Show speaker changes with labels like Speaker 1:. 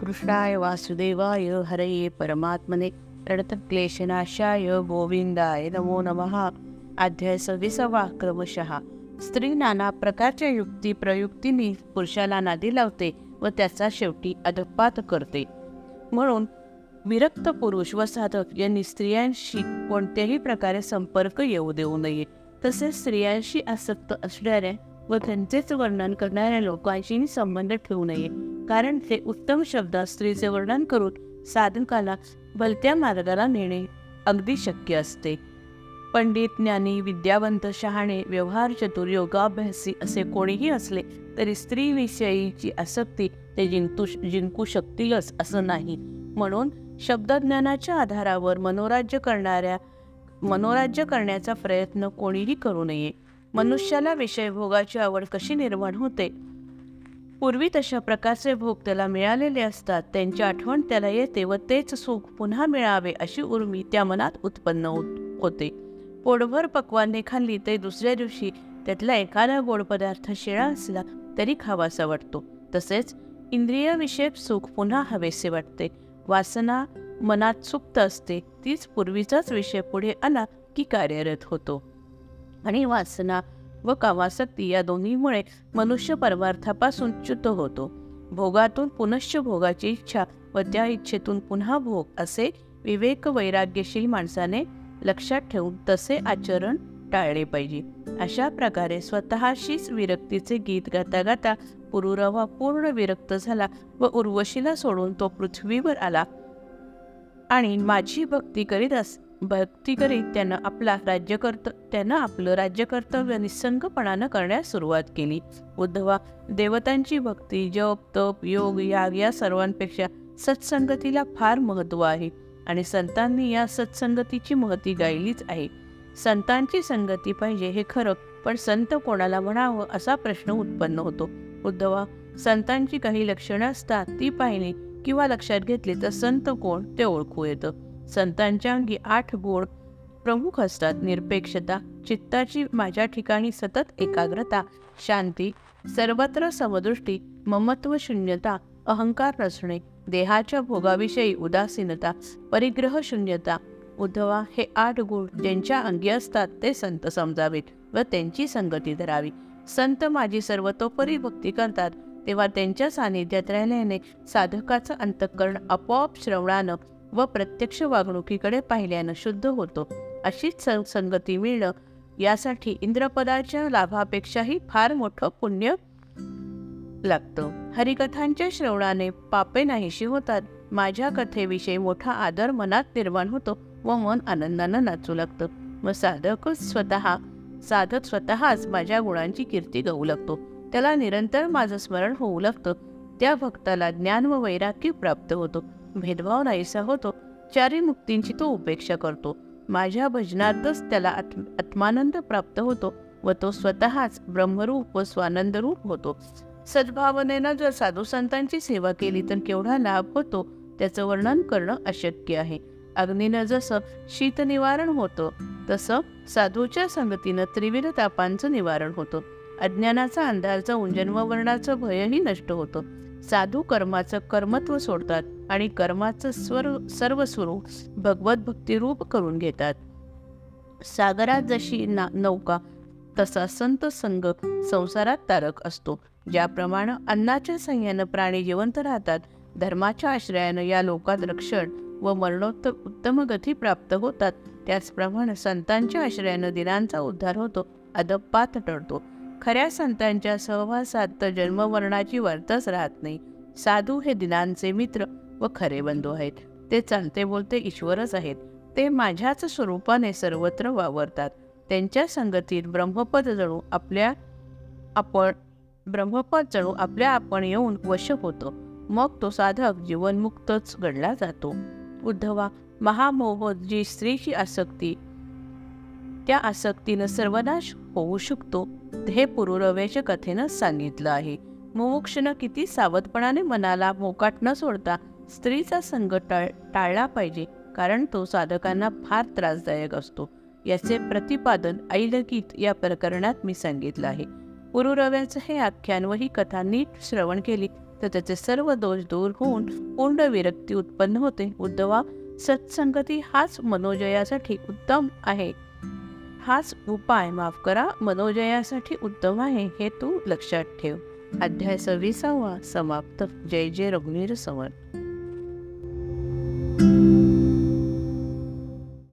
Speaker 1: कृष्णाय वासुदेवाय हरये परमात्मने क्लेशनाशाय गोविंदाय नमो नमः। अध्याय सव्वीसावा क्रमशः। स्त्री नाना प्रकारच्या युक्ती प्रयुक्तींनी पुरुषाला नादी लावते व त्याचा शेवटी अधपात करते. म्हणून विरक्त पुरुष व साधक यांनी स्त्रियांशी कोणत्याही प्रकारे संपर्क येऊ देऊ नये. तसेच स्त्रियांशी आसक्त असणाऱ्या व त्यांचेच वर्णन करणाऱ्या लोकांशी संबंध ठेवू नये. कारण ते उत्तम शब्दात स्त्रीचे वर्णन करून साधकाला भलत्या मार्गाला नेणे अगदी शक्य असते. पंडित ज्ञानी विद्यावंत शहाणे व्यवहार चतुर योगाभ्यासी असे कोणीही असले तरी स्त्रीविषयीची आसक्ती ते जिंकू जिंकू शकतीलच असं नाही. म्हणून शब्दज्ञानाच्या आधारावर मनोराज्य करणाऱ्या मनोराज्य करण्याचा प्रयत्न कोणीही करू नये. मनुष्याला विषयभोगाची आवड कशी निर्माण होते? पूर्वी तशा प्रकारचे भोग त्याला मिळालेले असतात. त्यांची आठवण त्याला येते व तेच सुख पुन्हा मिळावे अशी उर्मी त्या मनात उत्पन्न होते पोटभर पक्वाने खाल्ली ते दुसऱ्या दिवशी त्यातला एखादा गोड पदार्थ शिळा असला तरी खावासा वाटतो. तसेच इंद्रियविषयक सुख पुन्हा हवेसे वाटते. वासना मनात सुप्त असते तीच पूर्वीचाच विषय पुढे आला की कार्यरत होतो. आणि वासना व कामासक्ती या दोन्हीमुळे मनुष्य परमार्थापासून च्युत होतो. भोगातून पुनश्च भोगाची इच्छा व त्या इच्छेतून पुन्हा भोग असे विवेक वैराग्यशील माणसाने लक्षात ठेवून तसे आचरण टाळले पाहिजे. अशा प्रकारे स्वतःशीच विरक्तीचे गीत गाता गाता पुरुरवा पूर्ण विरक्त झाला व उर्वशीला सोडून तो पृथ्वीवर आला. आणि माझी भक्ती करीत अस भक्ती करीत त्यानं आपला राज्यकर्त त्यानं आपलं राज्यकर्तव्य निसंगपणानं करण्यास सुरुवात केली. उद्धवा देवतांची भक्ती जप तप योग याग या सर्वांपेक्षा सत्संगतीला फार महत्त्व आहे आणि संतांनी या सत्संगतीची महती गायलीच आहे. संतांची संगती पाहिजे हे खरं पण संत कोणाला म्हणावं असा प्रश्न उत्पन्न होतो. उद्धवा संतांची काही लक्षणं असतात ती पाहिली किंवा लक्षात घेतली तर संत कोण ते ओळखू येतं. संतांच्या अंगी आठ गुण प्रमुख असतात. निरपेक्षता चित्ताची माझ्या ठिकाणी सतत एकाग्रता शांती सर्वत्र समदृष्टी ममत्व शून्यता अहंकार नसणे देहाच्या भोगाविषयी उदासीनता परिग्रह शून्यता उद्धवा हे आठ गुण ज्यांच्या अंगी असतात ते संत समजावेत व त्यांची संगती धरावी. संत माझी सर्वतोपरी भक्ती करतात. तेव्हा त्यांच्या सानिध्यात राहिल्याने साधकाचं अंतःकरण आपोआप श्रवणानं व प्रत्यक्ष वागणुकीकडे पाहिल्यानं शुद्ध होतो. अशीच संगती मिळणं यासाठी इंद्रपदाच्या लाभापेक्षाही फार मोठं पुण्य लागतं. हरिकथांच्या श्रवणाने पापे नाहीशी होतात. माझ्या कथेविषयी मोठा आदर मनात निर्माण होतो व मन आनंदानं नाचू लागतं. मग साधकच स्वतः साधक स्वतःच माझ्या गुणांची कीर्ती गाऊ लागतो. त्याला निरंतर माझं स्मरण होऊ लागतं. त्या भक्ताला ज्ञान व वैराग्य प्राप्त होतो. भेदभाव नाहीसा होतो. चारी मुक्तींची तो उपेक्षा करतो. माझ्या भजनातच त्याला आत्म आत्मानंद प्राप्त होतो व तो स्वतःच ब्रह्मरूप व स्वानंदरूप होतो. सद्भावनेनं जर साधू संतांची सेवा केली तर केवढा लाभ होतो त्याचं वर्णन करणं अशक्य आहे. अग्नीनं जसं शीत निवारण होतं तसं साधूच्या संगतीनं त्रिविध तापांचं निवारण होतं. अज्ञानाचा अंधार व जन्मवर्णाचं भयही नष्ट होतं. साधू कर्माचं कर्मत्व सोडतात आणि कर्माचं स्वर सर्व स्वरूप भगवत भक्तिरूप करून घेतात. सागरात जशी ना नौका तसा संत संग संसारात तारक असतो. ज्याप्रमाणे अन्नाच्या सहाय्यानं प्राणी जिवंत राहतात धर्माच्या आश्रयानं या लोकात रक्षण व मरणोत्तर उत्तम गती प्राप्त होतात. त्याचप्रमाणे संतांच्या आश्रयानं दिनांचा उद्धार होतो अदपात टळतो. खऱ्या संतांच्या सहवासात तर जन्मवर्णाची वर्तच राहत नाही. साधू हे दिनांचे मित्र व खरे बंधू आहेत. ते चालते बोलते ईश्वरच आहेत. ते माझ्याच स्वरूपाने सर्वत्र वावरतात. त्यांच्या संगतीत ब्रह्मपद जणू आपल्या आपण ब्रह्मपद जणू आपल्या आपण येऊन वश होतो. मग तो साधक जीवनमुक्तच घडला जातो. उद्धवा महामोह जी स्त्रीची आसक्ती त्या आसक्तीनं सर्वनाश होऊ शकतो हे पुरुरव्याच्या कथेनं सांगितलं आहे. मुमुक्षनं किती सावधपणाने मनाला मोकाट न सोडता स्त्रीचा संग टाळ टाळला पाहिजे कारण तो साधकांना फार त्रासदायक असतो. याचे प्रतिपादन ऐलगीत या प्रकरणात मी सांगितलं आहे. पुरुरव्याचं हे आख्यान व ही कथा नीट श्रवण केली तर त्याचे सर्व दोष दूर होऊन पूर्ण विरक्ती उत्पन्न होते. उद्धवा सत्संगती हाच मनोजयासाठी उत्तम आहे. हाच उपाय माफ करा. मनोजयासाठी उत्तम आहे हे तू लक्षात ठेव. अध्याय सव्वीसावा समाप्त. जय जय रघुवीर समर्थ.